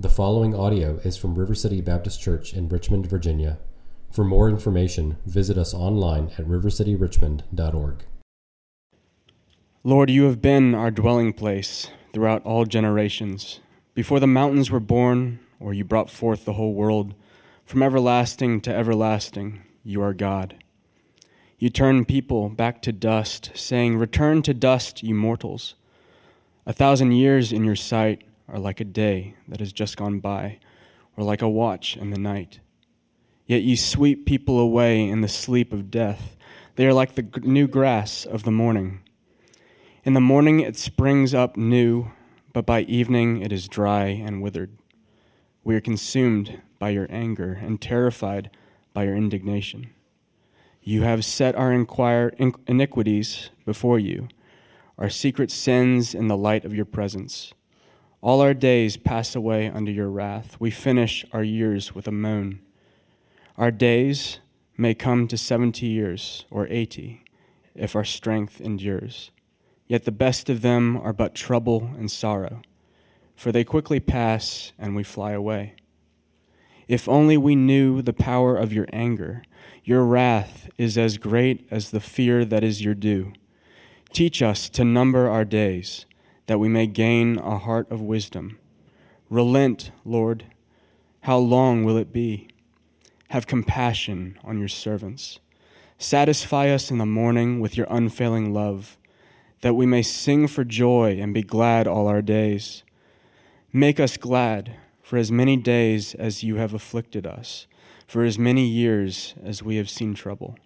The following audio is from River City Baptist Church in Richmond, Virginia. For more information, visit us online at rivercityrichmond.org. Lord, you have been our dwelling place throughout all generations. Before the mountains were born, or you brought forth the whole world, from everlasting to everlasting, you are God. You turn people back to dust, saying, Return to dust, you mortals. A thousand years in your sight are like a day that has just gone by, or like a watch in the night. Yet you sweep people away in the sleep of death. They are like the new grass of the morning. In the morning it springs up new, but by evening it is dry and withered. We are consumed by your anger and terrified by your indignation. You have set our iniquities before you, our secret sins in the light of your presence. All our days pass away under your wrath. We finish our years with a moan. Our days may come to 70 years or 80 if our strength endures. Yet the best of them are but trouble and sorrow, for they quickly pass and we fly away. If only we knew the power of your anger. Your wrath is as great as the fear that is your due. Teach us to number our days that we may gain a heart of wisdom. Relent, Lord. How long will it be? Have compassion on your servants. Satisfy us in the morning with your unfailing love, that we may sing for joy and be glad all our days. Make us glad for as many days as you have afflicted us, for as many years as we have seen trouble.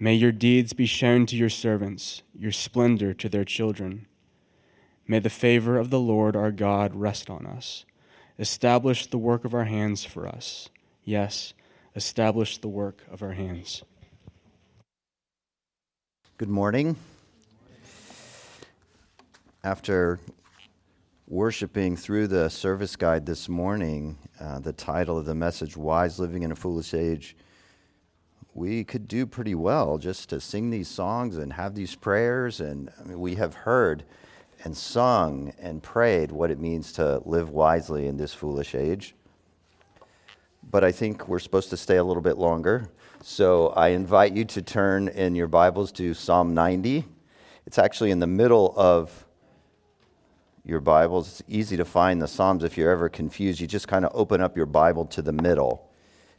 May your deeds be shown to your servants, your splendor to their children. May the favor of the Lord our God rest on us. Establish the work of our hands for us. Yes, establish the work of our hands. Good morning. After worshiping through the service guide this morning, uh, the title of the message, Wise Living in a Foolish Age, we could do pretty well just to sing these songs and have these prayers. And I mean, we have heard and sung and prayed what it means to live wisely in this foolish age. But I think we're supposed to stay a little bit longer. So I invite you to turn in your Bibles to Psalm 90. It's actually in the middle of your Bibles. It's easy to find the Psalms if you're ever confused. You just kind of open up your Bible to the middle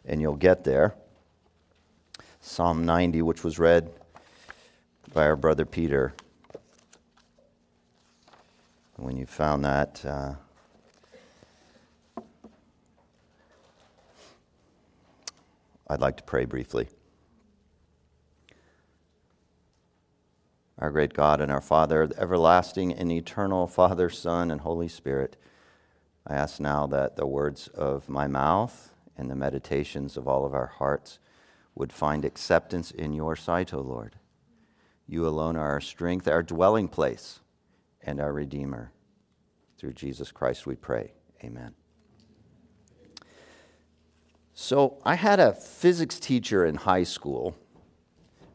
and you'll get there. Psalm 90, which was read by our brother Peter. When you found that, uh, I'd like to pray briefly. Our great God and our Father, the everlasting and eternal Father, Son, and Holy Spirit, I ask now that the words of my mouth and the meditations of all of our hearts would find acceptance in your sight, O Lord. You alone are our strength, our dwelling place and our Redeemer. Through Jesus Christ we pray. Amen. So, I had a physics teacher in high school,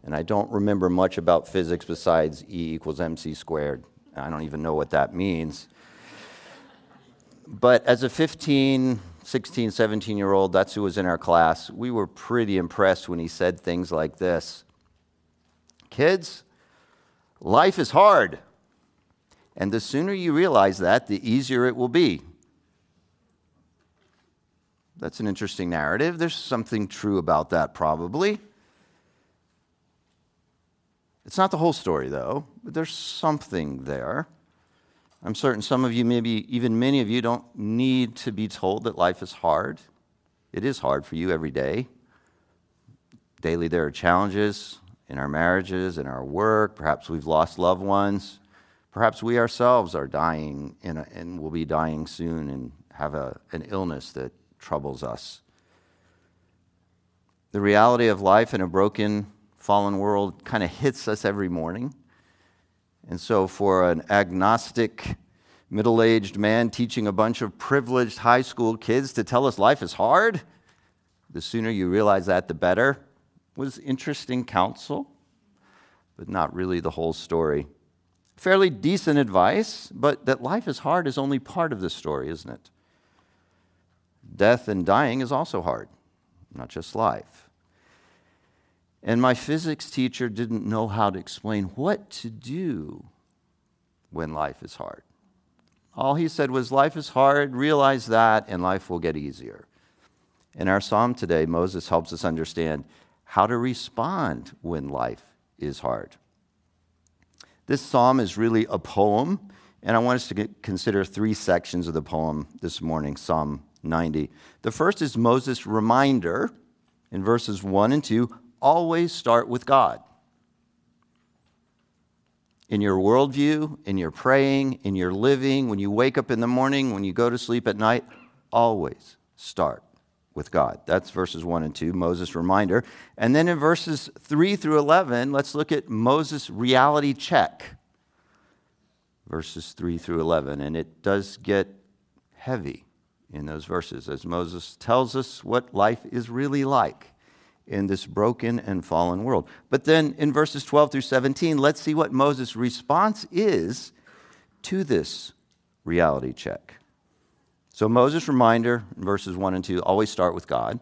and I don't remember much about physics besides E equals mc squared. I don't even know what that means. But as a 15, 16, 17 year old, that's who was in our class, we were pretty impressed when he said things like this Kids, life is hard. And the sooner you realize that, the easier it will be. That's an interesting narrative. There's something true about that, probably. It's not the whole story, though, but there's something there. I'm certain some of you, maybe even many of you, don't need to be told that life is hard. It is hard for you every day. Daily, there are challenges in our marriages, in our work. Perhaps we've lost loved ones. Perhaps we ourselves are dying a, and will be dying soon and have a, an illness that troubles us. The reality of life in a broken, fallen world kind of hits us every morning. And so, for an agnostic, middle aged man teaching a bunch of privileged high school kids to tell us life is hard, the sooner you realize that, the better, was interesting counsel, but not really the whole story fairly decent advice, but that life is hard is only part of the story, isn't it? Death and dying is also hard, not just life. And my physics teacher didn't know how to explain what to do when life is hard. All he said was, Life is hard, realize that, and life will get easier. In our psalm today, Moses helps us understand how to respond when life is hard. This psalm is really a poem, and I want us to consider three sections of the poem this morning, Psalm 90. The first is Moses' reminder in verses 1 and 2 always start with God. In your worldview, in your praying, in your living, when you wake up in the morning, when you go to sleep at night, always start with God. That's verses 1 and 2, Moses' reminder. And then in verses 3 through 11, let's look at Moses' reality check. Verses 3 through 11. And it does get heavy in those verses as Moses tells us what life is really like in this broken and fallen world. But then in verses 12 through 17, let's see what Moses' response is to this reality check. So, Moses' reminder in verses 1 and 2 always start with God.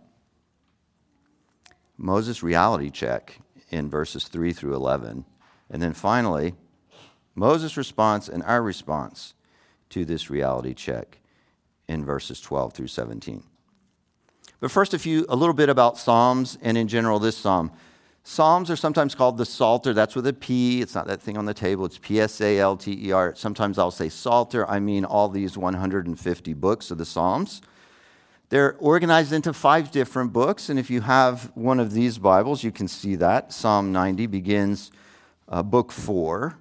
Moses' reality check in verses 3 through 11. And then finally, Moses' response and our response to this reality check in verses 12 through 17. But first, a few, a little bit about Psalms and in general this Psalm. Psalms are sometimes called the Psalter. That's with a P. It's not that thing on the table. It's P S A L T E R. Sometimes I'll say Psalter. I mean all these 150 books of the Psalms. They're organized into five different books. And if you have one of these Bibles, you can see that. Psalm 90 begins uh, book four.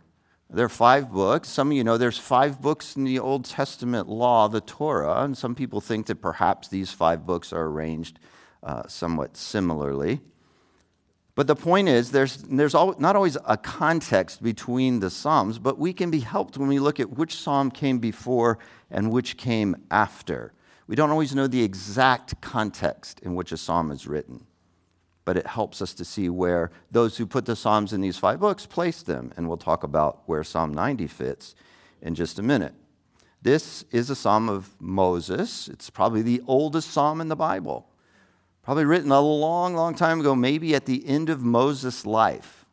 There are five books. Some of you know there's five books in the Old Testament law, the Torah, and some people think that perhaps these five books are arranged uh, somewhat similarly. But the point is, there's, there's not always a context between the Psalms, but we can be helped when we look at which Psalm came before and which came after. We don't always know the exact context in which a Psalm is written but it helps us to see where those who put the Psalms in these five books placed them. And we'll talk about where Psalm 90 fits in just a minute. This is a psalm of Moses. It's probably the oldest psalm in the Bible. Probably written a long, long time ago, maybe at the end of Moses' life.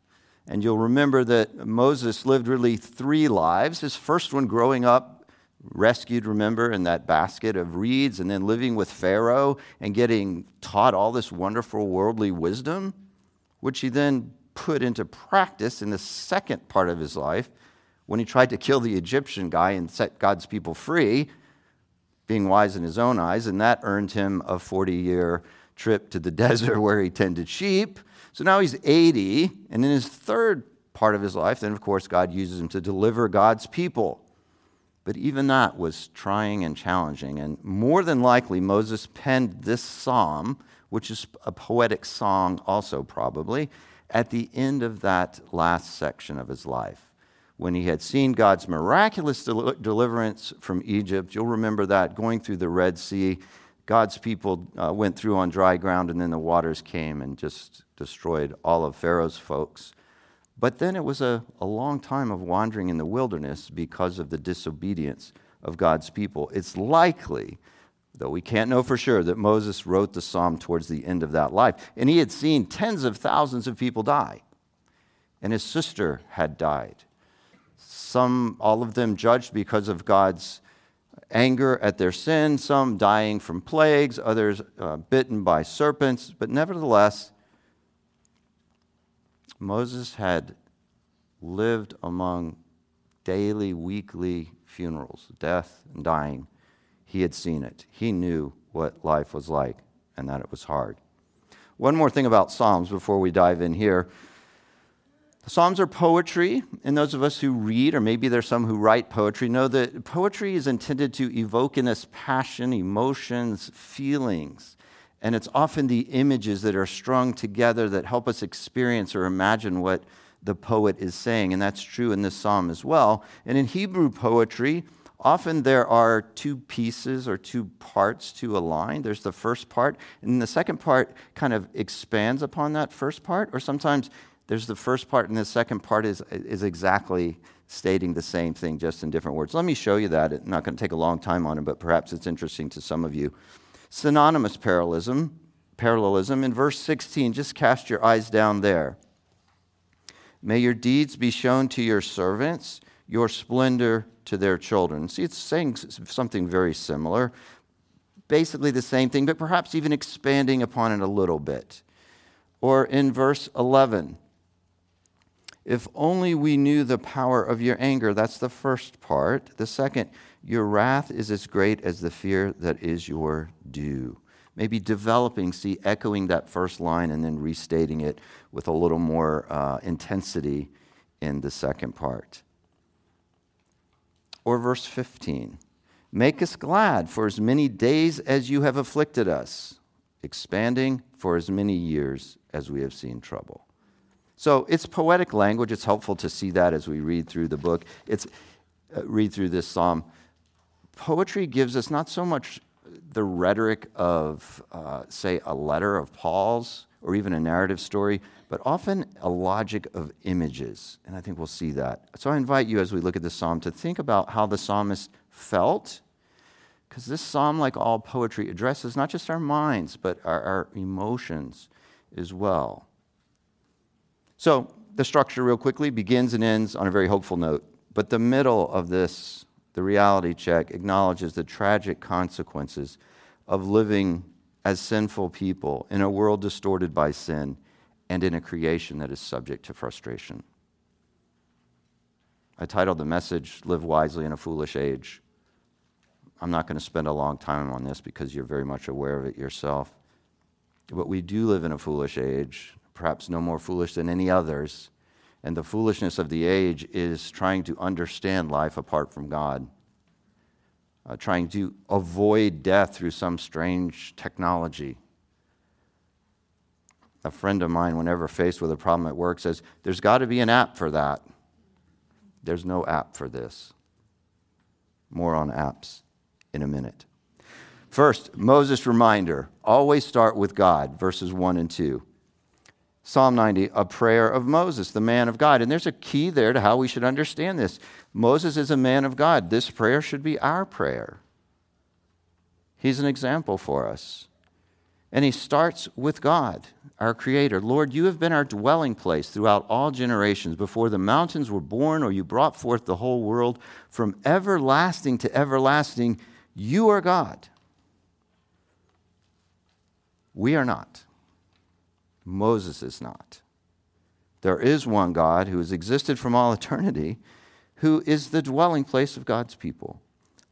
And you'll remember that Moses lived really three lives. His first one growing up rescued, remember, in that basket of reeds, and then living with Pharaoh and getting taught all this wonderful worldly wisdom, which he then put into practice in the second part of his life when he tried to kill the Egyptian guy and set God's people free, being wise in his own eyes, and that earned him a 40 year trip to the desert where he tended sheep. So now he's 80, and in his third part of his life, then of course God uses him to deliver God's people. But even that was trying and challenging. And more than likely, Moses penned this psalm, which is a poetic song, also probably, at the end of that last section of his life. When he had seen God's miraculous del- deliverance from Egypt, you'll remember that going through the Red Sea, God's people uh, went through on dry ground, and then the waters came and just destroyed all of Pharaoh's folks. But then it was a, a long time of wandering in the wilderness because of the disobedience of God's people. It's likely, though we can't know for sure, that Moses wrote the psalm towards the end of that life. And he had seen tens of thousands of people die, and his sister had died. Some, all of them judged because of God's anger at their sin, some dying from plagues, others uh, bitten by serpents. But nevertheless, Moses had lived among daily, weekly funerals, death and dying. He had seen it. He knew what life was like and that it was hard. One more thing about Psalms before we dive in here. The Psalms are poetry, and those of us who read, or maybe there's some who write poetry, know that poetry is intended to evoke in us passion, emotions, feelings. And it's often the images that are strung together that help us experience or imagine what the poet is saying. And that's true in this psalm as well. And in Hebrew poetry, often there are two pieces or two parts to a line. There's the first part, and the second part kind of expands upon that first part, or sometimes there's the first part and the second part is, is exactly stating the same thing, just in different words. Let me show you that. It's not going to take a long time on it, but perhaps it's interesting to some of you. Synonymous parallelism, parallelism in verse 16, just cast your eyes down there. May your deeds be shown to your servants, your splendor to their children. See, it's saying something very similar, basically the same thing, but perhaps even expanding upon it a little bit. Or in verse 11, if only we knew the power of your anger. That's the first part. The second, your wrath is as great as the fear that is your due. Maybe developing, see, echoing that first line and then restating it with a little more uh, intensity in the second part. Or verse 15 Make us glad for as many days as you have afflicted us, expanding for as many years as we have seen trouble. So it's poetic language. It's helpful to see that as we read through the book. It's uh, read through this psalm. Poetry gives us not so much the rhetoric of, uh, say, a letter of Paul's or even a narrative story, but often a logic of images. And I think we'll see that. So I invite you as we look at this psalm to think about how the psalmist felt, because this psalm, like all poetry, addresses not just our minds, but our, our emotions as well. So, the structure, real quickly, begins and ends on a very hopeful note. But the middle of this, the reality check, acknowledges the tragic consequences of living as sinful people in a world distorted by sin and in a creation that is subject to frustration. I titled the message, Live Wisely in a Foolish Age. I'm not going to spend a long time on this because you're very much aware of it yourself. But we do live in a foolish age perhaps no more foolish than any others. And the foolishness of the age is trying to understand life apart from God, uh, trying to avoid death through some strange technology. A friend of mine, whenever faced with a problem at work, says, There's got to be an app for that. There's no app for this. More on apps in a minute. First, Moses' reminder always start with God, verses 1 and 2. Psalm 90, a prayer of Moses, the man of God. And there's a key there to how we should understand this. Moses is a man of God. This prayer should be our prayer. He's an example for us. And he starts with God, our Creator. Lord, you have been our dwelling place throughout all generations. Before the mountains were born, or you brought forth the whole world, from everlasting to everlasting, you are God. We are not. Moses is not. There is one God who has existed from all eternity, who is the dwelling place of God's people.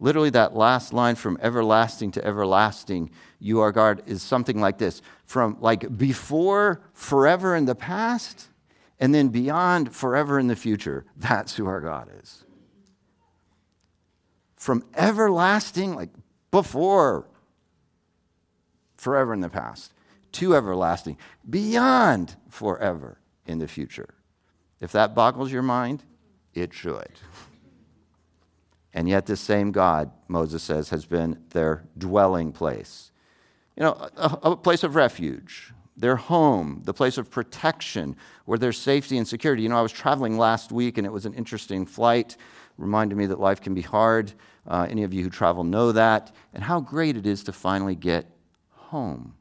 Literally, that last line from everlasting to everlasting, you are God, is something like this from like before forever in the past, and then beyond forever in the future. That's who our God is. From everlasting, like before forever in the past, to everlasting, beyond forever in the future. If that boggles your mind, it should. And yet, this same God, Moses says, has been their dwelling place. You know, a, a, place of refuge, their home, the place of protection where there's safety and security. You know, I was traveling last week and it was an interesting flight, reminded me that life can be hard. Uh, any of you who travel know that, and how great it is to finally get home.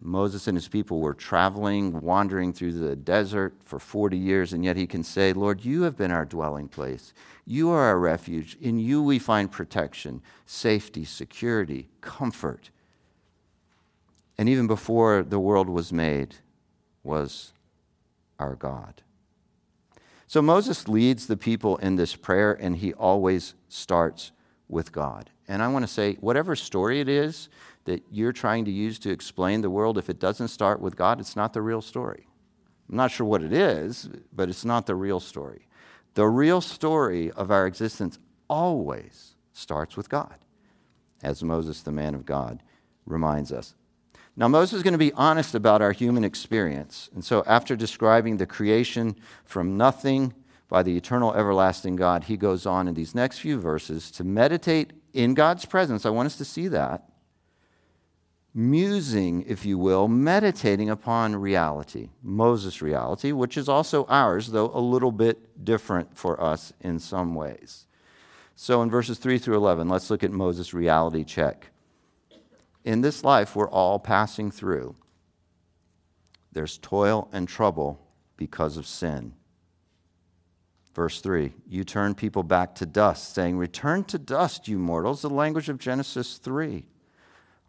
Moses and his people were traveling, wandering through the desert for 40 years, and yet he can say, Lord, you have been our dwelling place. You are our refuge. In you we find protection, safety, security, comfort. And even before the world was made, was our God. So Moses leads the people in this prayer, and he always starts with God. And I want to say, whatever story it is, that you're trying to use to explain the world, if it doesn't start with God, it's not the real story. I'm not sure what it is, but it's not the real story. The real story of our existence always starts with God, as Moses, the man of God, reminds us. Now, Moses is going to be honest about our human experience. And so, after describing the creation from nothing by the eternal, everlasting God, he goes on in these next few verses to meditate in God's presence. I want us to see that musing, if you will, meditating upon reality, Moses' reality, which is also ours, though a little bit different for us in some ways. So in verses 3 through 11, let's look at Moses' reality check. In this life, we're all passing through. There's toil and trouble because of sin. Verse 3 You turn people back to dust, saying, Return to dust, you mortals, the language of Genesis 3.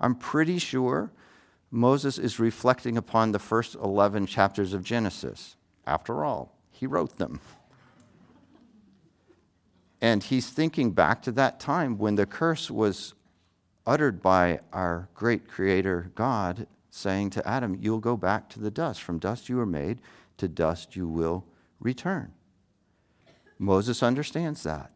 I'm pretty sure Moses is reflecting upon the first 11 chapters of Genesis. After all, he wrote them. And he's thinking back to that time when the curse was uttered by our great creator God, saying to Adam, You'll go back to the dust. From dust you were made, to dust you will return. Moses understands that.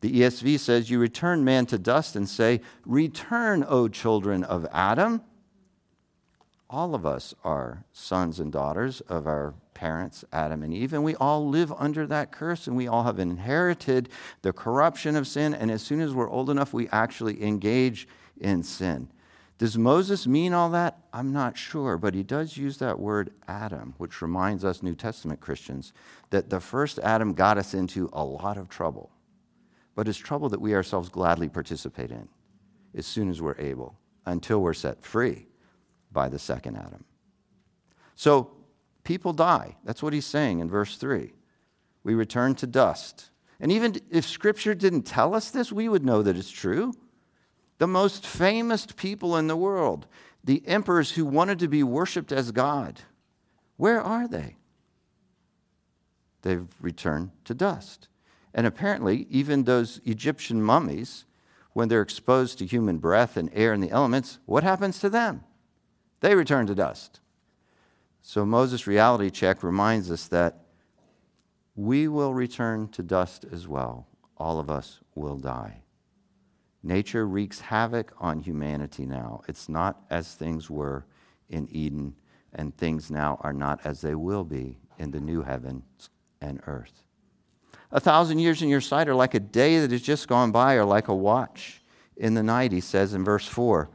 The ESV says, You return man to dust and say, Return, O children of Adam. All of us are sons and daughters of our parents, Adam and Eve, and we all live under that curse and we all have inherited the corruption of sin. And as soon as we're old enough, we actually engage in sin. Does Moses mean all that? I'm not sure, but he does use that word Adam, which reminds us New Testament Christians that the first Adam got us into a lot of trouble but it's trouble that we ourselves gladly participate in as soon as we're able, until we're set free by the second Adam. So people die. That's what he's saying in verse 3. We return to dust. And even if Scripture didn't tell us this, we would know that it's true. The most famous people in the world, the emperors who wanted to be worshiped as God, where are they? They've returned to dust. And apparently, even those Egyptian mummies, when they're exposed to human breath and air and the elements, what happens to them? They return to dust. So Moses' reality check reminds us that we will return to dust as well. All of us will die. Nature wreaks havoc on humanity now. It's not as things were in Eden, and things now are not as they will be in the new heavens and earth. A thousand years in your sight are like a day that has just gone by, or like a watch in the night, he says in verse 4.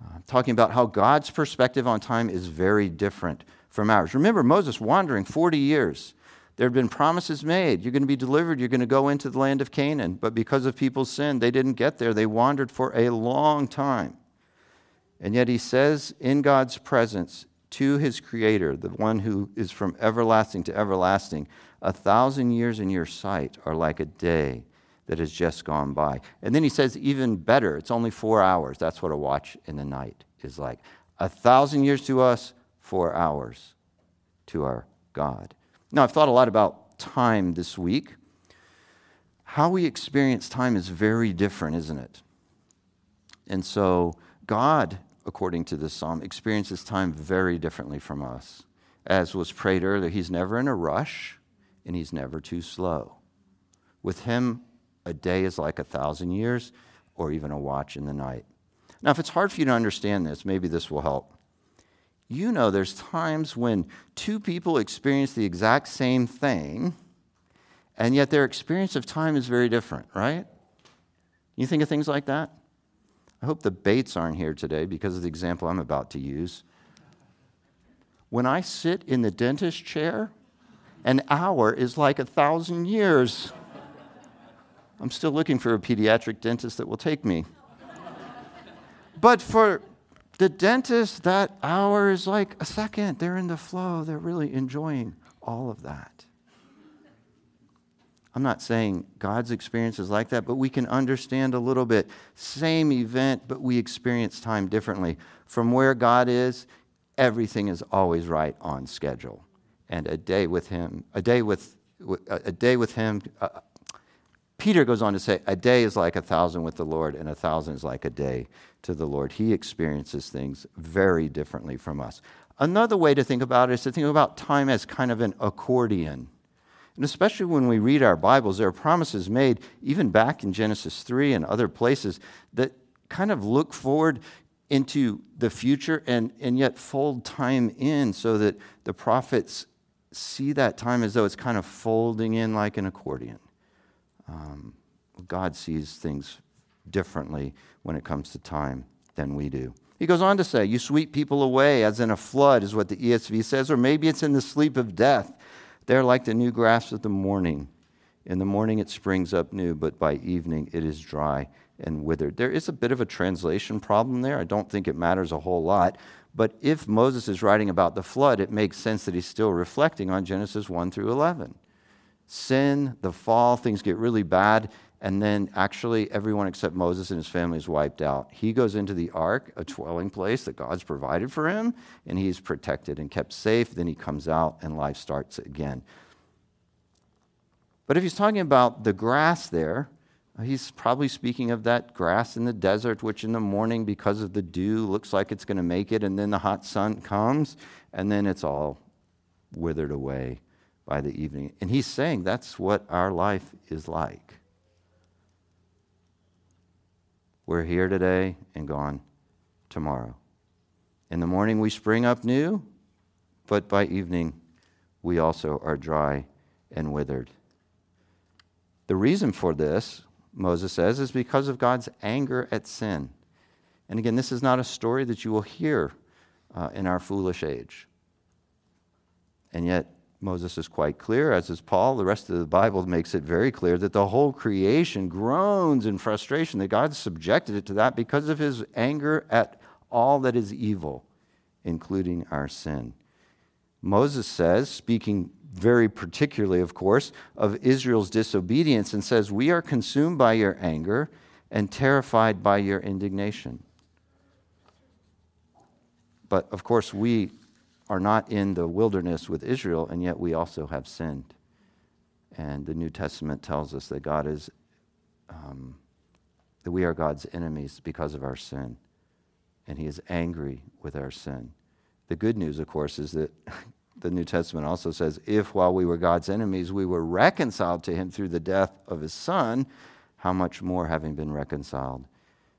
Uh, talking about how God's perspective on time is very different from ours. Remember, Moses wandering 40 years. There had been promises made. You're going to be delivered. You're going to go into the land of Canaan. But because of people's sin, they didn't get there. They wandered for a long time. And yet he says in God's presence to his creator, the one who is from everlasting to everlasting, a thousand years in your sight are like a day that has just gone by. And then he says, even better, it's only four hours. That's what a watch in the night is like. A thousand years to us, four hours to our God. Now, I've thought a lot about time this week. How we experience time is very different, isn't it? And so, God, according to this psalm, experiences time very differently from us. As was prayed earlier, He's never in a rush and he's never too slow. With him, a day is like a thousand years, or even a watch in the night. Now, if it's hard for you to understand this, maybe this will help. You know, there's times when two people experience the exact same thing, and yet their experience of time is very different, right? You think of things like that? I hope the Bates aren't here today because of the example I'm about to use. When I sit in the dentist chair, an hour is like a thousand years. I'm still looking for a pediatric dentist that will take me. But for the dentist, that hour is like a second. They're in the flow, they're really enjoying all of that. I'm not saying God's experience is like that, but we can understand a little bit. Same event, but we experience time differently. From where God is, everything is always right on schedule and a day with him, a day with, a day with him. Uh, Peter goes on to say, a day is like a thousand with the Lord, and a thousand is like a day to the Lord. He experiences things very differently from us. Another way to think about it is to think about time as kind of an accordion. And especially when we read our Bibles, there are promises made, even back in Genesis 3 and other places, that kind of look forward into the future and, and yet fold time in so that the prophets see that time as though it's kind of folding in like an accordion. Um, God sees things differently when it comes to time than we do. He goes on to say, You sweep people away as in a flood, is what the ESV says, or maybe it's in the sleep of death. They're like the new grass of the morning. In the morning it springs up new, but by evening it is dry and withered. There is a bit of a translation problem there. I don't think it matters a whole lot. But if Moses is writing about the flood, it makes sense that he's still reflecting on Genesis 1 through 11. Sin, the fall, things get really bad, and then actually everyone except Moses and his family is wiped out. He goes into the ark, a dwelling place that God's provided for him, and he's protected and kept safe. Then he comes out, and life starts again. But if he's talking about the grass there, He's probably speaking of that grass in the desert, which in the morning, because of the dew, looks like it's going to make it, and then the hot sun comes, and then it's all withered away by the evening. And he's saying that's what our life is like. We're here today and gone tomorrow. In the morning, we spring up new, but by evening, we also are dry and withered. The reason for this Moses says, is because of God's anger at sin. And again, this is not a story that you will hear uh, in our foolish age. And yet, Moses is quite clear, as is Paul. The rest of the Bible makes it very clear that the whole creation groans in frustration, that God subjected it to that because of his anger at all that is evil, including our sin. Moses says, speaking very particularly, of course, of Israel's disobedience and says, We are consumed by your anger and terrified by your indignation. But of course, we are not in the wilderness with Israel, and yet we also have sinned. And the New Testament tells us that God is, um, that we are God's enemies because of our sin, and He is angry with our sin. The good news, of course, is that the New Testament also says, if while we were God's enemies, we were reconciled to him through the death of his son, how much more, having been reconciled,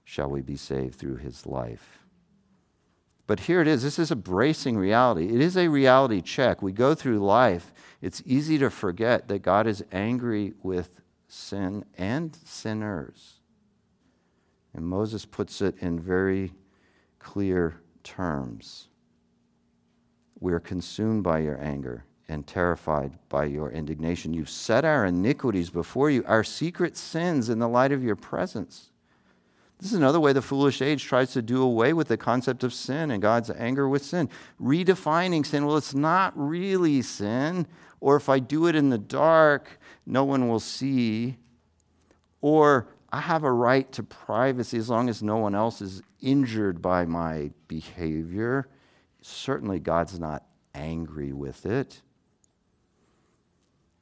shall we be saved through his life? But here it is. This is a bracing reality. It is a reality check. We go through life. It's easy to forget that God is angry with sin and sinners. And Moses puts it in very clear terms. We are consumed by your anger and terrified by your indignation. You've set our iniquities before you, our secret sins in the light of your presence. This is another way the foolish age tries to do away with the concept of sin and God's anger with sin. Redefining sin, well, it's not really sin. Or if I do it in the dark, no one will see. Or I have a right to privacy as long as no one else is injured by my behavior. Certainly, God's not angry with it.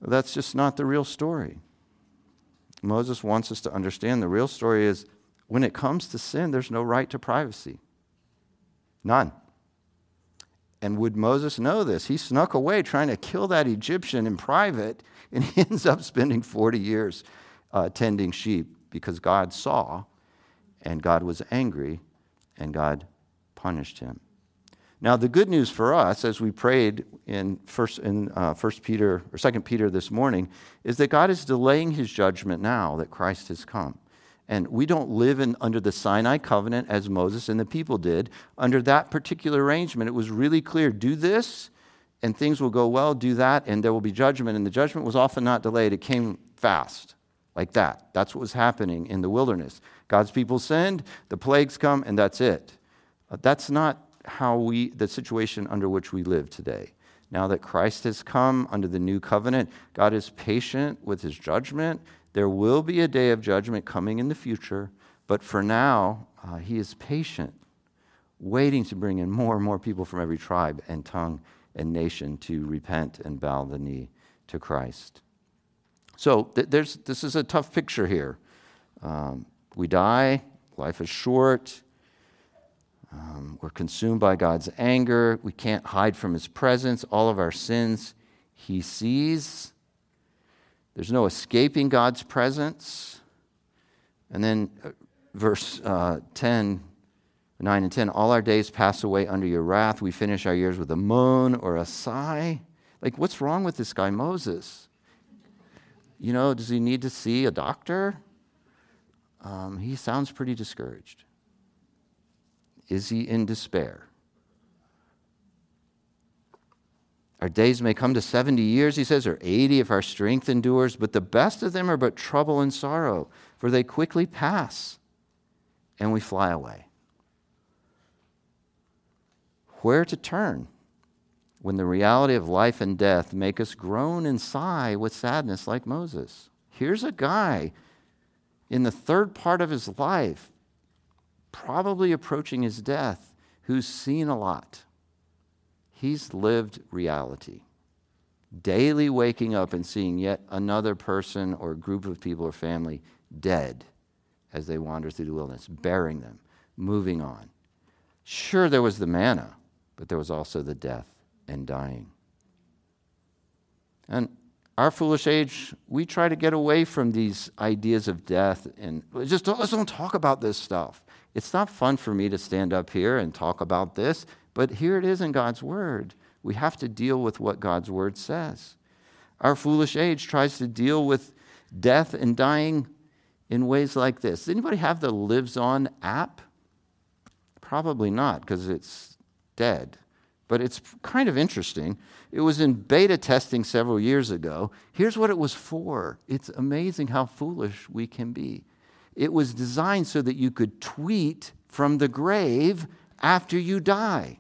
That's just not the real story. Moses wants us to understand the real story is when it comes to sin, there's no right to privacy. None. And would Moses know this? He snuck away trying to kill that Egyptian in private, and he ends up spending 40 years uh, tending sheep because God saw, and God was angry, and God punished him. Now, the good news for us, as we prayed in First, in, uh, First Peter or Second Peter this morning, is that God is delaying His judgment now that Christ has come. And we don't live in, under the Sinai covenant as Moses and the people did. Under that particular arrangement, it was really clear do this, and things will go well, do that, and there will be judgment. And the judgment was often not delayed, it came fast, like that. That's what was happening in the wilderness. God's people sinned, the plagues come, and that's it. Uh, that's not how we, the situation under which we live today. Now that Christ has come under the new covenant, God is patient with his judgment. There will be a day of judgment coming in the future, but for now, uh, he is patient, waiting to bring in more and more people from every tribe and tongue and nation to repent and bow the knee to Christ. So th- there's, this is a tough picture here. Um, we die, life is short, um, we're consumed by God's anger. We can't hide from his presence. All of our sins he sees. There's no escaping God's presence. And then, uh, verse uh, 10, 9 and 10 all our days pass away under your wrath. We finish our years with a moan or a sigh. Like, what's wrong with this guy, Moses? You know, does he need to see a doctor? Um, he sounds pretty discouraged. Is he in despair? Our days may come to 70 years, he says, or 80 if our strength endures, but the best of them are but trouble and sorrow, for they quickly pass and we fly away. Where to turn when the reality of life and death make us groan and sigh with sadness like Moses? Here's a guy in the third part of his life, probably approaching his death, who's seen a lot He's lived reality. Daily waking up and seeing yet another person or group of people or family dead as they wander through the wilderness, burying them, moving on. Sure, there was the manna, but there was also the death and dying. And our foolish age, we try to get away from these ideas of death and just don't, let's don't talk about this stuff. It's not fun for me to stand up here and talk about this. But here it is in God's Word. We have to deal with what God's Word says. Our foolish age tries to deal with death and dying in ways like this. Does anybody have the Lives On app? Probably not, because it's dead. But it's kind of interesting. It was in beta testing several years ago. Here's what it was for it's amazing how foolish we can be. It was designed so that you could tweet from the grave after you die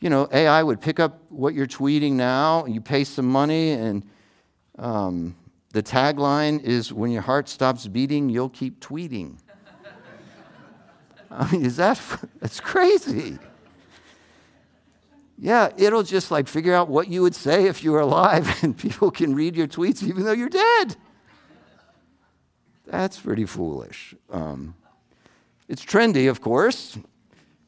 you know, AI would pick up what you're tweeting now, you pay some money, and um, the tagline is when your heart stops beating, you'll keep tweeting. I mean, is that, that's crazy. Yeah, it'll just like figure out what you would say if you were alive, and people can read your tweets even though you're dead. That's pretty foolish. Um, it's trendy, of course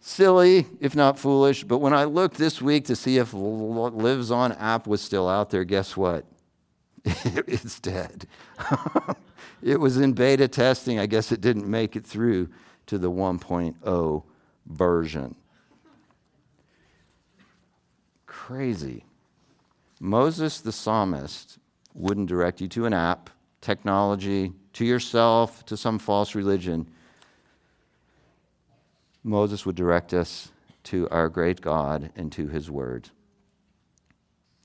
silly, if not foolish. But when I looked this week to see if Lives On app was still out there, guess what? it's dead. it was in beta testing. I guess it didn't make it through to the 1.0 version. Crazy. Moses the psalmist wouldn't direct you to an app, technology, to yourself, to some false religion. Moses would direct us to our great God and to his word.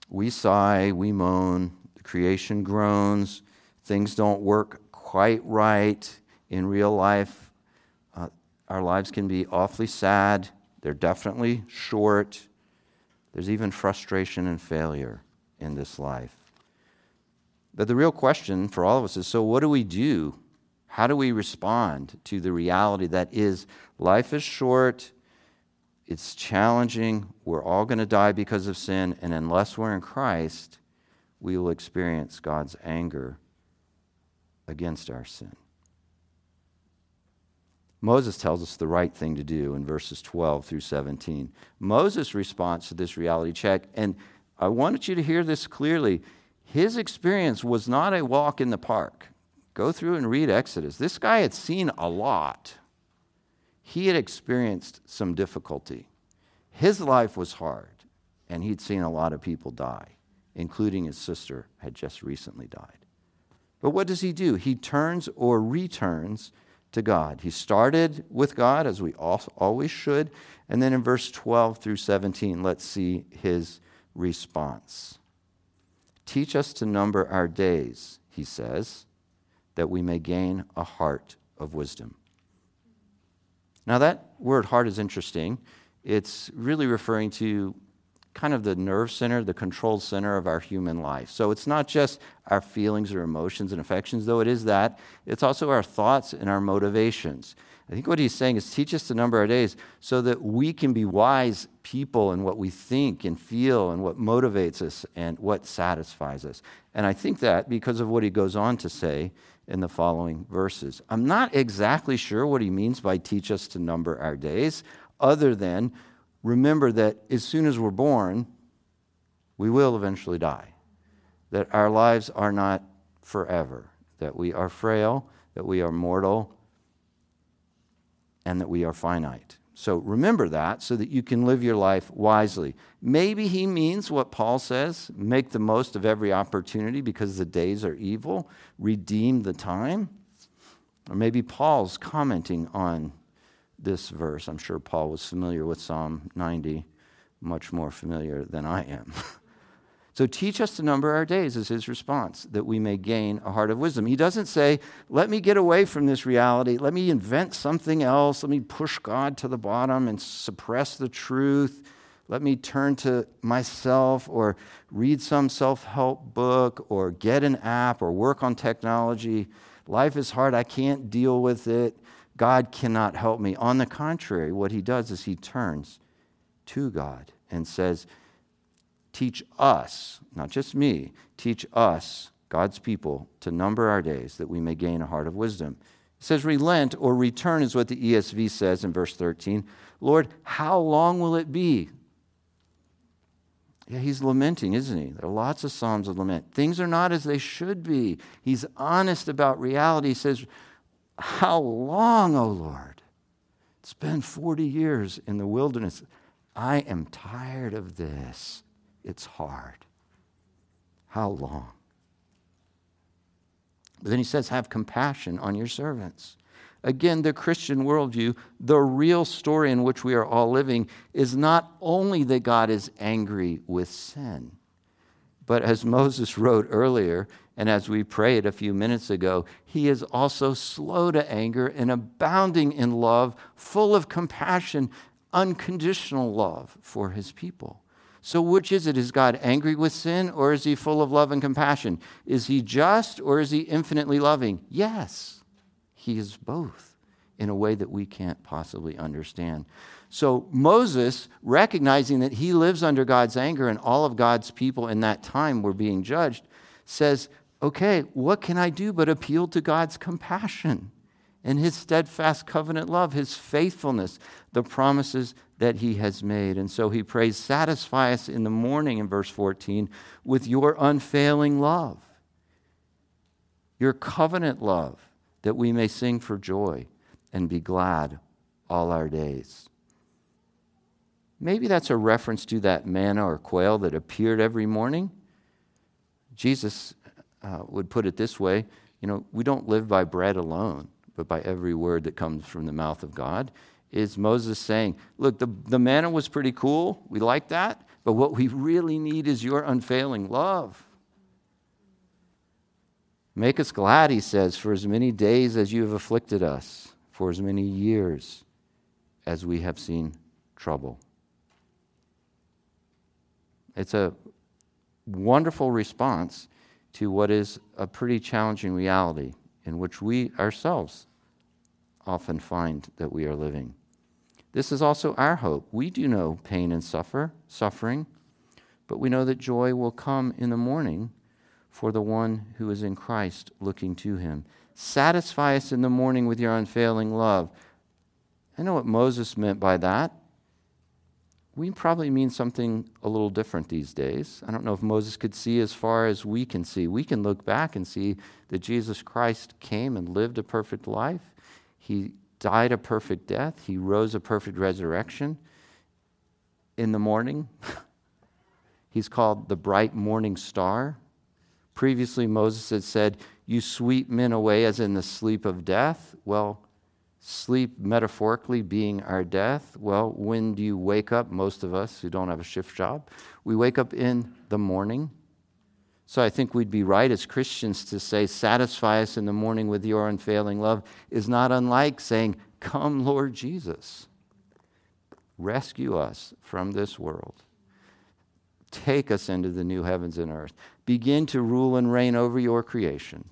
We sigh, we moan, the creation groans, things don't work quite right in real life. Uh, our lives can be awfully sad, they're definitely short. There's even frustration and failure in this life. But the real question for all of us is so, what do we do how do we respond to the reality that is life is short, it's challenging, we're all going to die because of sin, and unless we're in Christ, we will experience God's anger against our sin. Moses tells us the right thing to do in verses 12 through 17. Moses' response to this reality check, and I wanted you to hear this clearly. His experience was not a walk in the park. Go through and read Exodus. This guy had seen a lot. He had experienced some difficulty. His life was hard, and he'd seen a lot of people die, including his sister had just recently died. But what does he do? He turns or returns to God. He started with God, as we always should. And then in verse 12 through 17, let's see his response. Teach us to number our days, he says that we may gain a heart of wisdom. Now, that word heart is interesting. It's really referring to kind of the nerve center, the control center of our human life. So it's not just our feelings or emotions and affections, though it is that. It's also our thoughts and our motivations. I think what he's saying is teach us to number our days so that we can be wise people in what we think and feel and what motivates us and what satisfies us. And I think that because of what he goes on to say in the following verses. I'm not exactly sure what he means by teach us to number our days, other than remember that as soon as we're born, we will eventually die. That our lives are not forever, that we are frail, that we are mortal, and that we are finite. So remember that so that you can live your life wisely. Maybe he means what Paul says make the most of every opportunity because the days are evil, redeem the time. Or maybe Paul's commenting on this verse. I'm sure Paul was familiar with Psalm 90. much more familiar than I am. so teach us to number our days, is his response, that we may gain a heart of wisdom. He doesn't say, let me get away from this reality. Let me invent something else. Let me push God to the bottom and suppress the truth. Let me turn to myself or read some self help book or get an app or work on technology. Life is hard. I can't deal with it. God cannot help me. On the contrary, what he does is he turns to God and says, Teach us, not just me, teach us, God's people, to number our days that we may gain a heart of wisdom. It says, Relent or return is what the ESV says in verse 13. Lord, how long will it be? Yeah, he's lamenting, isn't he? There are lots of Psalms of lament. Things are not as they should be. He's honest about reality. He says, How long, O Lord? It's been 40 years in the wilderness. I am tired of this. It's hard. How long? But then he says, Have compassion on your servants. Again, the Christian worldview, the real story in which we are all living, is not only that God is angry with sin, but as Moses wrote earlier, and as we prayed a few minutes ago, he is also slow to anger and abounding in love, full of compassion, unconditional love for his people. So, which is it? Is God angry with sin or is he full of love and compassion? Is he just or is he infinitely loving? Yes. He is both in a way that we can't possibly understand. So Moses, recognizing that he lives under God's anger and all of God's people in that time were being judged, says, Okay, what can I do but appeal to God's compassion and his steadfast covenant love, his faithfulness, the promises that he has made? And so he prays, Satisfy us in the morning, in verse 14, with your unfailing love, your covenant love that we may sing for joy and be glad all our days. Maybe that's a reference to that manna or quail that appeared every morning. Jesus uh, would put it this way you know, we don't live by bread alone, but by every word that comes from the mouth of God. Is Moses saying, look, the, the manna was pretty cool. We like that. But what we really need is your unfailing love. Make us glad, he says, for as many days as you have afflicted us, for as many years as we have seen trouble. It's a wonderful response to what is a pretty challenging reality in which we ourselves often find that we are living. This is also our hope. We do know pain and suffer, suffering, but we know that joy will come in the morning for the one who is in Christ looking to him. Satisfy us in the morning with your unfailing love. I know what Moses meant by that. We probably mean something a little different these days. I don't know if Moses could see as far as we can see. We can look back and see that Jesus Christ came and lived a perfect life. He died a perfect death. He rose a perfect resurrection in the morning. He's called the bright morning star. Previously, Moses had said, You sweep men away as in the sleep of death. Well, sleep metaphorically being our death. Well, when do you wake up? Most of us who don't have a shift job, we wake up in the morning. So I think we'd be right as Christians to say, Satisfy us in the morning with your unfailing love, is not unlike saying, Come, Lord Jesus. Rescue us from this world. Take us into the new heavens and earth. Begin to rule and reign over your creation,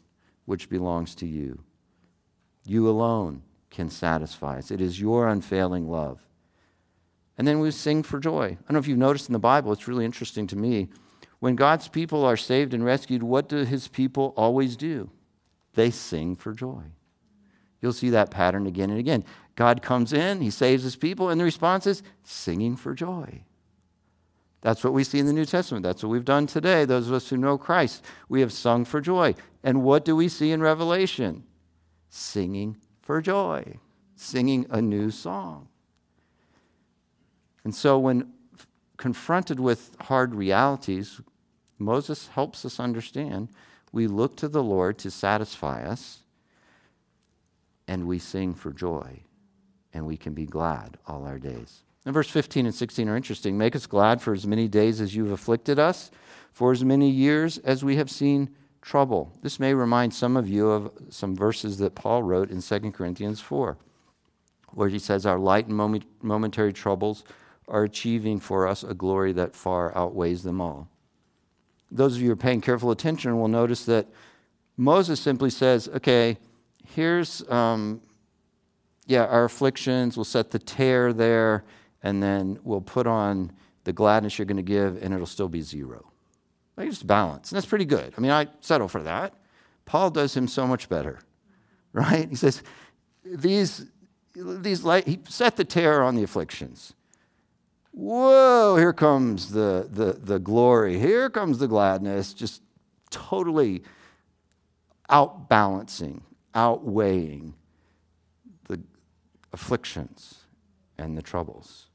which belongs to you. You alone can satisfy us. It is your unfailing love. And then we sing for joy. I don't know if you've noticed in the Bible, it's really interesting to me. When God's people are saved and rescued, what do his people always do? They sing for joy. You'll see that pattern again and again. God comes in, he saves his people, and the response is singing for joy. That's what we see in the New Testament. That's what we've done today. Those of us who know Christ, we have sung for joy. And what do we see in Revelation? Singing for joy, singing a new song. And so, when confronted with hard realities, Moses helps us understand we look to the Lord to satisfy us, and we sing for joy, and we can be glad all our days. And verse 15 and 16 are interesting. Make us glad for as many days as you've afflicted us, for as many years as we have seen trouble. This may remind some of you of some verses that Paul wrote in 2 Corinthians 4, where he says, Our light and momentary troubles are achieving for us a glory that far outweighs them all. Those of you who are paying careful attention will notice that Moses simply says, Okay, here's, um, yeah, our afflictions, we'll set the tare there and then we'll put on the gladness you're going to give, and it'll still be zero. Like just balance. And that's pretty good. I mean, I settle for that. Paul does him so much better, right? He says, these, these light, he set the tare on the afflictions. Whoa, here comes the, the, the glory. Here comes the gladness, just totally outbalancing, outweighing the afflictions and the troubles.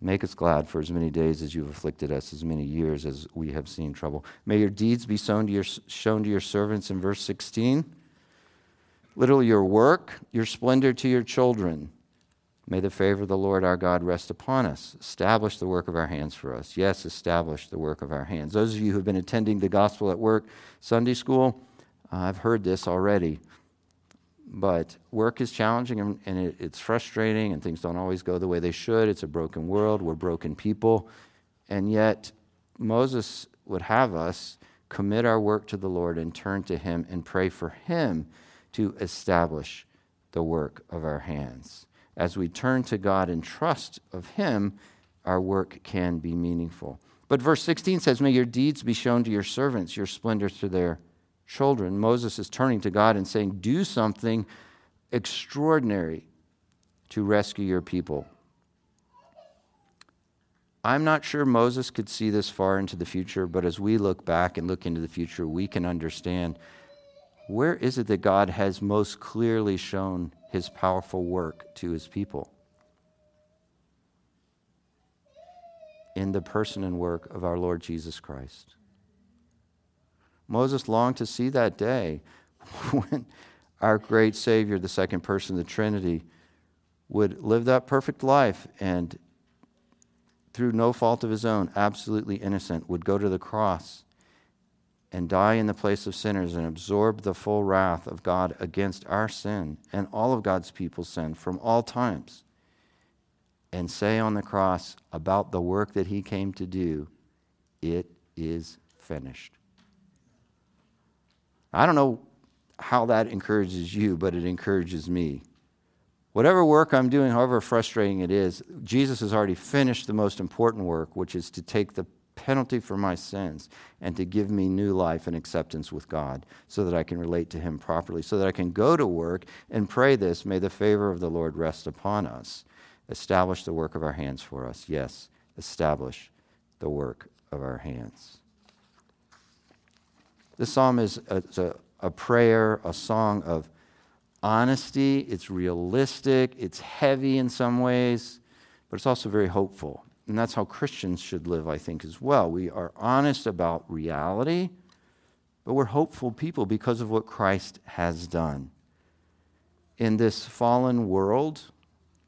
Make us glad for as many days as you have afflicted us, as many years as we have seen trouble. May your deeds be shown to your, shown to your servants in verse 16. Literally, your work, your splendor to your children. May the favor of the Lord our God rest upon us. Establish the work of our hands for us. Yes, establish the work of our hands. Those of you who have been attending the Gospel at Work Sunday School, uh, I've heard this already. But work is challenging and, and it, it's frustrating, and things don't always go the way they should. It's a broken world, we're broken people. And yet, Moses would have us commit our work to the Lord and turn to Him and pray for Him to establish the work of our hands. As we turn to God and trust of Him, our work can be meaningful. But verse 16 says, May your deeds be shown to your servants, your splendor to their children, Moses is turning to God and saying, Do something extraordinary to rescue your people. I'm not sure Moses could see this far into the future, but as we look back and look into the future, we can understand where is it that God has most clearly shown his powerful work to his people? In the person and work of our Lord Jesus Christ. Moses longed to see that day when our great Savior, the second person of the Trinity, would live that perfect life and, through no fault of his own, absolutely innocent, would go to the cross and die in the place of sinners and absorb the full wrath of God against our sin and all of God's people's sin from all times. And say on the cross about the work that he came to do, it is finished. I don't know how that encourages you, but it encourages me. Whatever work I'm doing, however frustrating it is, Jesus has already finished the most important work, which is to take the penalty for my sins and to give me new life and acceptance with God so that I can relate to Him properly, so that I can go to work and pray this may the favor of the Lord rest upon us. Establish the work of our hands for us. Yes, establish the work of our hands. This psalm is a, a, a prayer, a song of honesty. It's realistic, it's heavy in some ways, but it's also very hopeful. And that's how Christians should live, I think, as well. We are honest about reality, but we're hopeful people because of what Christ has done. In this fallen world,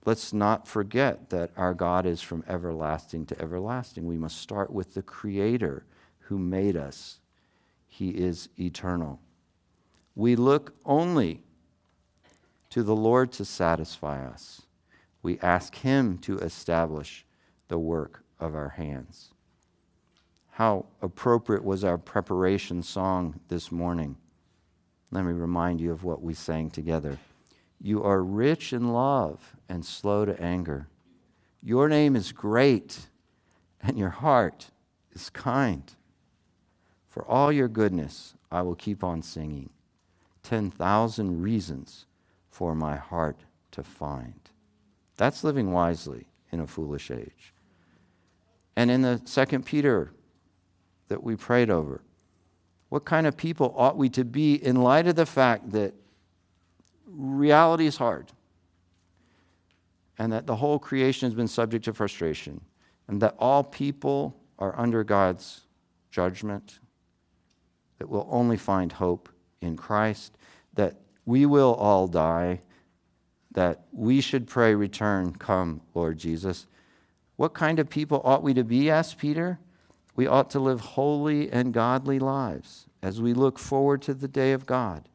let's not forget that our God is from everlasting to everlasting. We must start with the Creator who made us he is eternal. We look only to the Lord to satisfy us. We ask Him to establish the work of our hands. How appropriate was our preparation song this morning? Let me remind you of what we sang together. You are rich in love and slow to anger. Your name is great, and your heart is kind. For all your goodness, I will keep on singing. 10,000 reasons for my heart to find. That's living wisely in a foolish age. And in the second Peter that we prayed over, what kind of people ought we to be in light of the fact that reality is hard and that the whole creation has been subject to frustration and that all people are under God's judgment that we'll only find hope in Christ, that we will all die, that we should pray, Return, come, Lord Jesus. What kind of people ought we to be? asked Peter. We ought to live holy and godly lives as we look forward to the day of God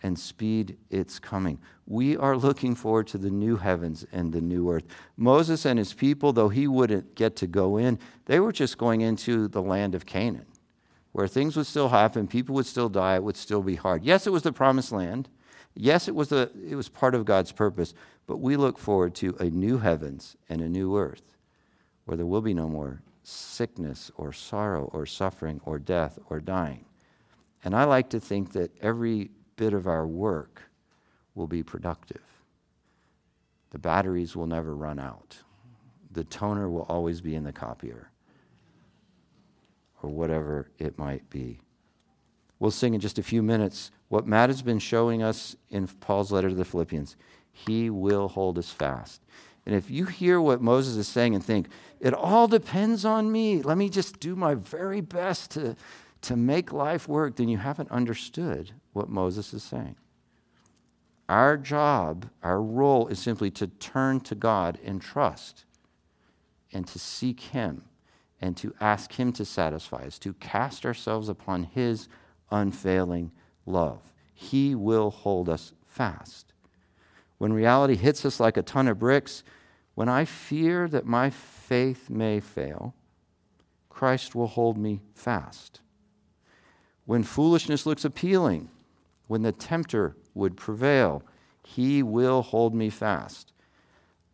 and speed its coming. We are looking forward to the new heavens and the new earth. Moses and his people, though he wouldn't get to go in, they were just going into the land of Canaan, where things would still happen, people would still die, it would still be hard. Yes, it was the promised land. Yes, it was, the, it was part of God's purpose, but we look forward to a new heavens and a new earth where there will be no more sickness or sorrow or suffering or death or dying. And I like to think that every bit of our work will be productive. The batteries will never run out. The toner will always be in the copier, or whatever it might be. We'll sing in just a few minutes what Matt has been showing us in Paul's letter to the Philippians. He will hold us fast. And if you hear what Moses is saying and think, it all depends on me, let me just do my very best to, to make life work, then you haven't understood what Moses is saying. Our job, our role is simply to turn to God in trust and to seek Him and to ask Him to satisfy us, to cast ourselves upon His unfailing love. He will hold us fast. When reality hits us like a ton of bricks, when I fear that my faith may fail, Christ will hold me fast. When foolishness looks appealing, when the tempter would prevail, he will hold me fast.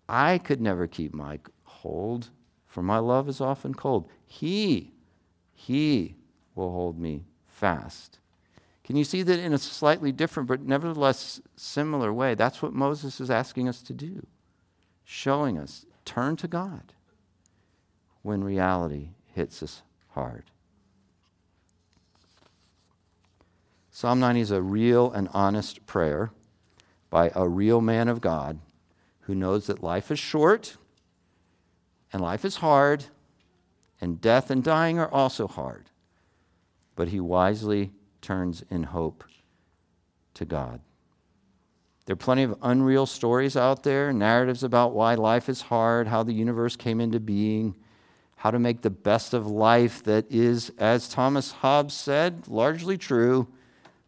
I could never keep my hold, for my love is often cold. He, he will hold me fast. Can you see that in a slightly different but nevertheless similar way? That's what Moses is asking us to do showing us turn to God when reality hits us hard. Psalm 90 is a real and honest prayer by a real man of God who knows that life is short and life is hard and death and dying are also hard. But he wisely turns in hope to God. There are plenty of unreal stories out there, narratives about why life is hard, how the universe came into being, how to make the best of life that is, as Thomas Hobbes said, largely true,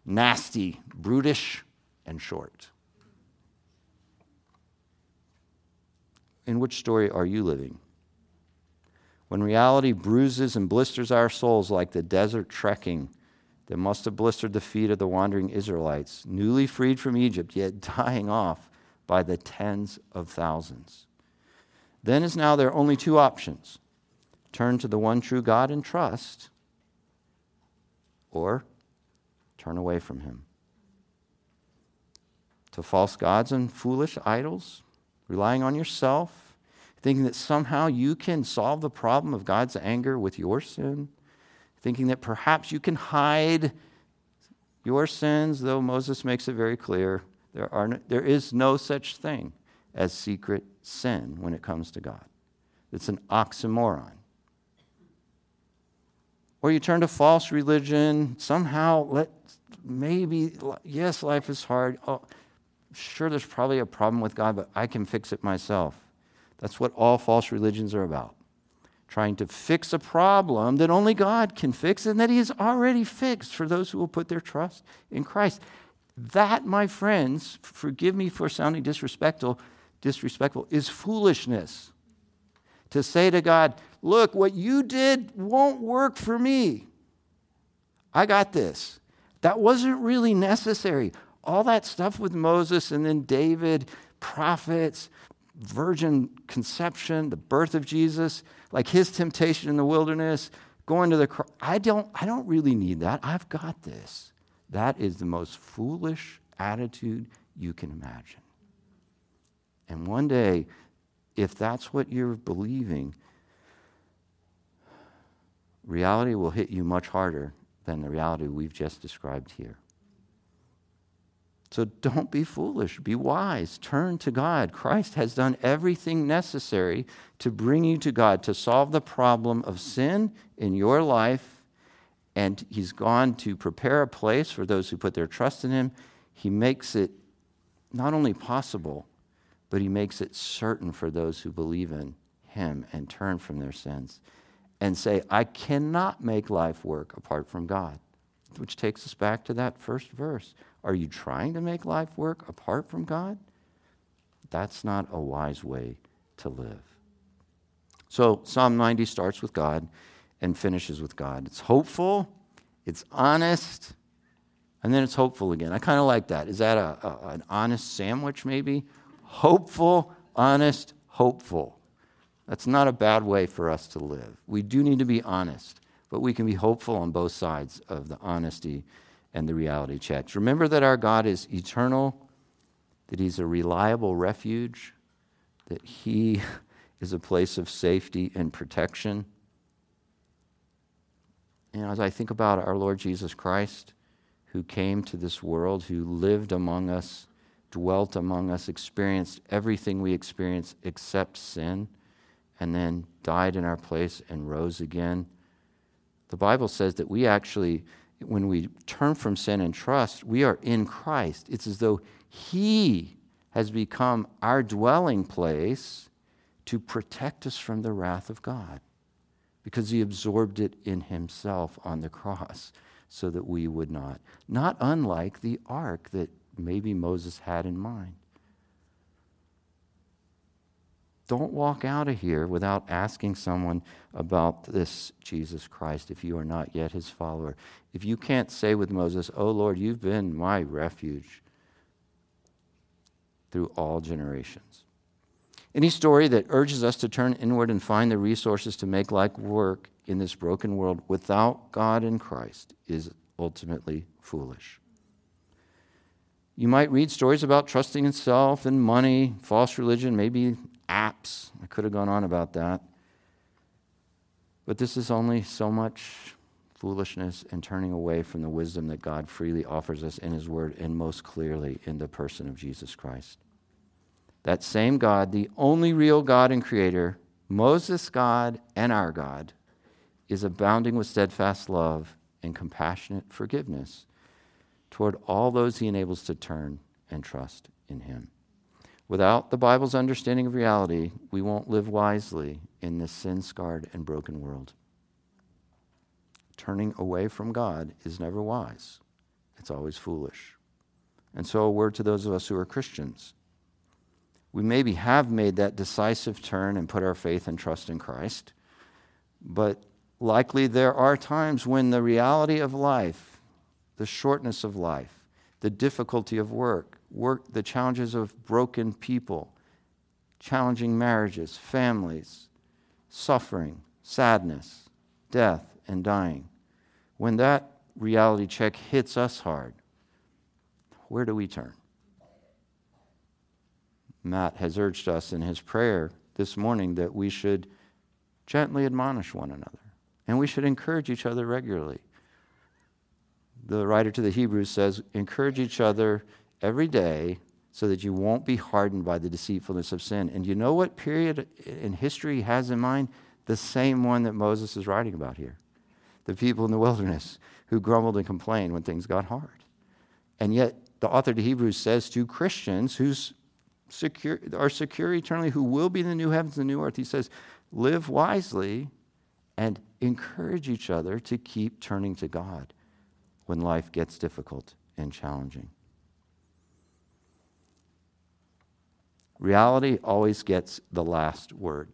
nasty, brutish, and short. In which story are you living? When reality bruises and blisters our souls like the desert trekking that must have blistered the feet of the wandering Israelites, newly freed from Egypt, yet dying off by the tens of thousands. Then is now there are only two options turn to the one true God and trust, or turn away from him. To false gods and foolish idols, relying on yourself, thinking that somehow you can solve the problem of God's anger with your sin thinking that perhaps you can hide your sins, though Moses makes it very clear there, are no, there is no such thing as secret sin when it comes to God. It's an oxymoron. Or you turn to false religion, somehow let maybe, yes, life is hard. Oh, sure, there's probably a problem with God, but I can fix it myself. That's what all false religions are about trying to fix a problem that only God can fix and that He has already fixed for those who will put their trust in Christ. That, my friends, forgive me for sounding disrespectful, disrespectful, is foolishness. To say to God, look, what you did won't work for me. I got this. That wasn't really necessary. All that stuff with Moses and then David, prophets, virgin conception, the birth of Jesus, like his temptation in the wilderness, going to the cross. I don't, I don't really need that. I've got this. That is the most foolish attitude you can imagine. And one day, if that's what you're believing, reality will hit you much harder than the reality we've just described here. So don't be foolish, be wise, turn to God. Christ has done everything necessary to bring you to God, to solve the problem of sin in your life. And He's gone to prepare a place for those who put their trust in Him. He makes it not only possible, but he makes it certain for those who believe in him and turn from their sins and say, I cannot make life work apart from God. Which takes us back to that first verse. Are you trying to make life work apart from God? That's not a wise way to live. So, Psalm 90 starts with God and finishes with God. It's hopeful, it's honest, and then it's hopeful again. I kind of like that. Is that a, a, an honest sandwich, maybe? Hopeful, honest, hopeful. That's not a bad way for us to live. We do need to be honest, but we can be hopeful on both sides of the honesty and the reality checks. Remember that our God is eternal, that He's a reliable refuge, that He is a place of safety and protection. And as I think about our Lord Jesus Christ, who came to this world, who lived among us, dwelt among us, experienced everything we experience except sin, and then died in our place and rose again. The Bible says that we actually, when we turn from sin and trust, we are in Christ. It's as though He has become our dwelling place to protect us from the wrath of God because He absorbed it in Himself on the cross so that we would not. Not unlike the ark that maybe Moses had in mind. Don't walk out of here without asking someone about this Jesus Christ if you are not yet his follower. If you can't say with Moses, Oh Lord, you've been my refuge through all generations. Any story that urges us to turn inward and find the resources to make life work in this broken world without God and Christ is ultimately foolish. You might read stories about trusting in self and money, false religion, maybe apps. I could have gone on about that. But this is only so much foolishness and turning away from the wisdom that God freely offers us in His Word and most clearly in the person of Jesus Christ. That same God, the only real God and Creator, Moses' God and our God, is abounding with steadfast love and compassionate forgiveness toward all those he enables to turn and trust in him. Without the Bible's understanding of reality, we won't live wisely in this sin scarred and broken world. Turning away from God is never wise, it's always foolish. And so, a word to those of us who are Christians. We maybe have made that decisive turn and put our faith and trust in Christ, but likely there are times when the reality of life, the shortness of life, the difficulty of work, work the challenges of broken people, challenging marriages, families, suffering, sadness, death, and dying. When that reality check hits us hard, where do we turn? Matt has urged us in his prayer this morning that we should gently admonish one another and we should encourage each other regularly. The writer to the Hebrews says, encourage each other every day so that you won't be hardened by the deceitfulness of sin. And you know what period in history he has in mind? The same one that Moses is writing about here. The people in the wilderness who grumbled and complained when things got hard. And yet, the author to Hebrews says to Christians who secure, are secure eternally, who will be in the new heavens and the new earth, he says, live wisely and encourage each other to keep turning to God when life gets difficult and challenging. Reality always gets the last word.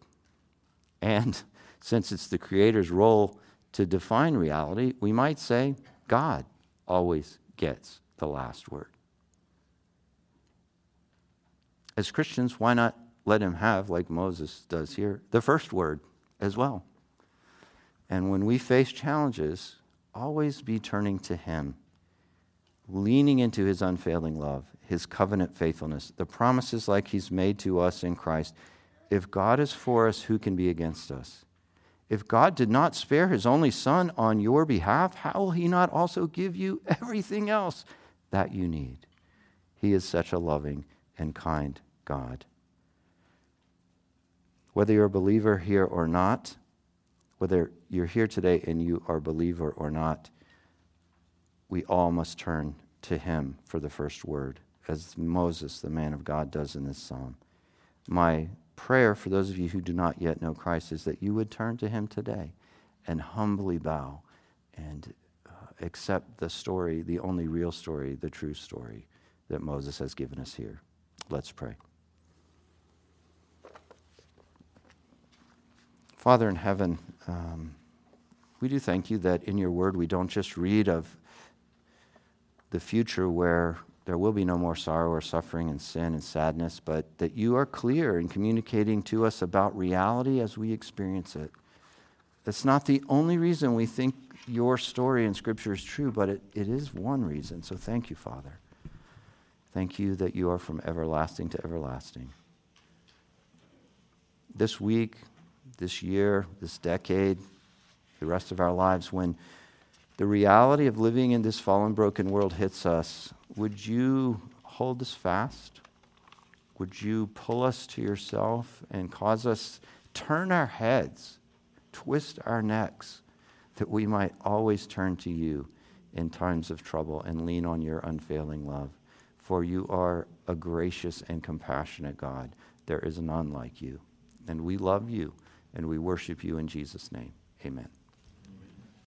And since it's the Creator's role to define reality, we might say God always gets the last word. As Christians, why not let Him have, like Moses does here, the first word as well? And when we face challenges, always be turning to Him, leaning into His unfailing love, His covenant faithfulness, the promises like He's made to us in Christ. If God is for us, who can be against us? If God did not spare His only Son on your behalf, how will He not also give you everything else that you need? He is such a loving and kind God. Whether you're a believer here or not, whether you're here today and you are a believer or not, we all must turn to him for the first word, as Moses, the man of God, does in this psalm. My prayer for those of you who do not yet know Christ is that you would turn to him today and humbly bow and uh, accept the story, the only real story, the true story that Moses has given us here. Let's pray. Father in heaven, um, we do thank you that in your word we don't just read of the future where there will be no more sorrow or suffering and sin and sadness, but that you are clear in communicating to us about reality as we experience it. That's not the only reason we think your story in Scripture is true, but it, it is one reason. So thank you, Father. Thank you that you are from everlasting to everlasting. This week, this year, this decade, the rest of our lives, when the reality of living in this fallen, broken world hits us, would you hold us fast? Would you pull us to yourself and cause us turn our heads, twist our necks, that we might always turn to you in times of trouble and lean on your unfailing love? For you are a gracious and compassionate God. There is none like you. And we love you and we worship you in Jesus' name. Amen.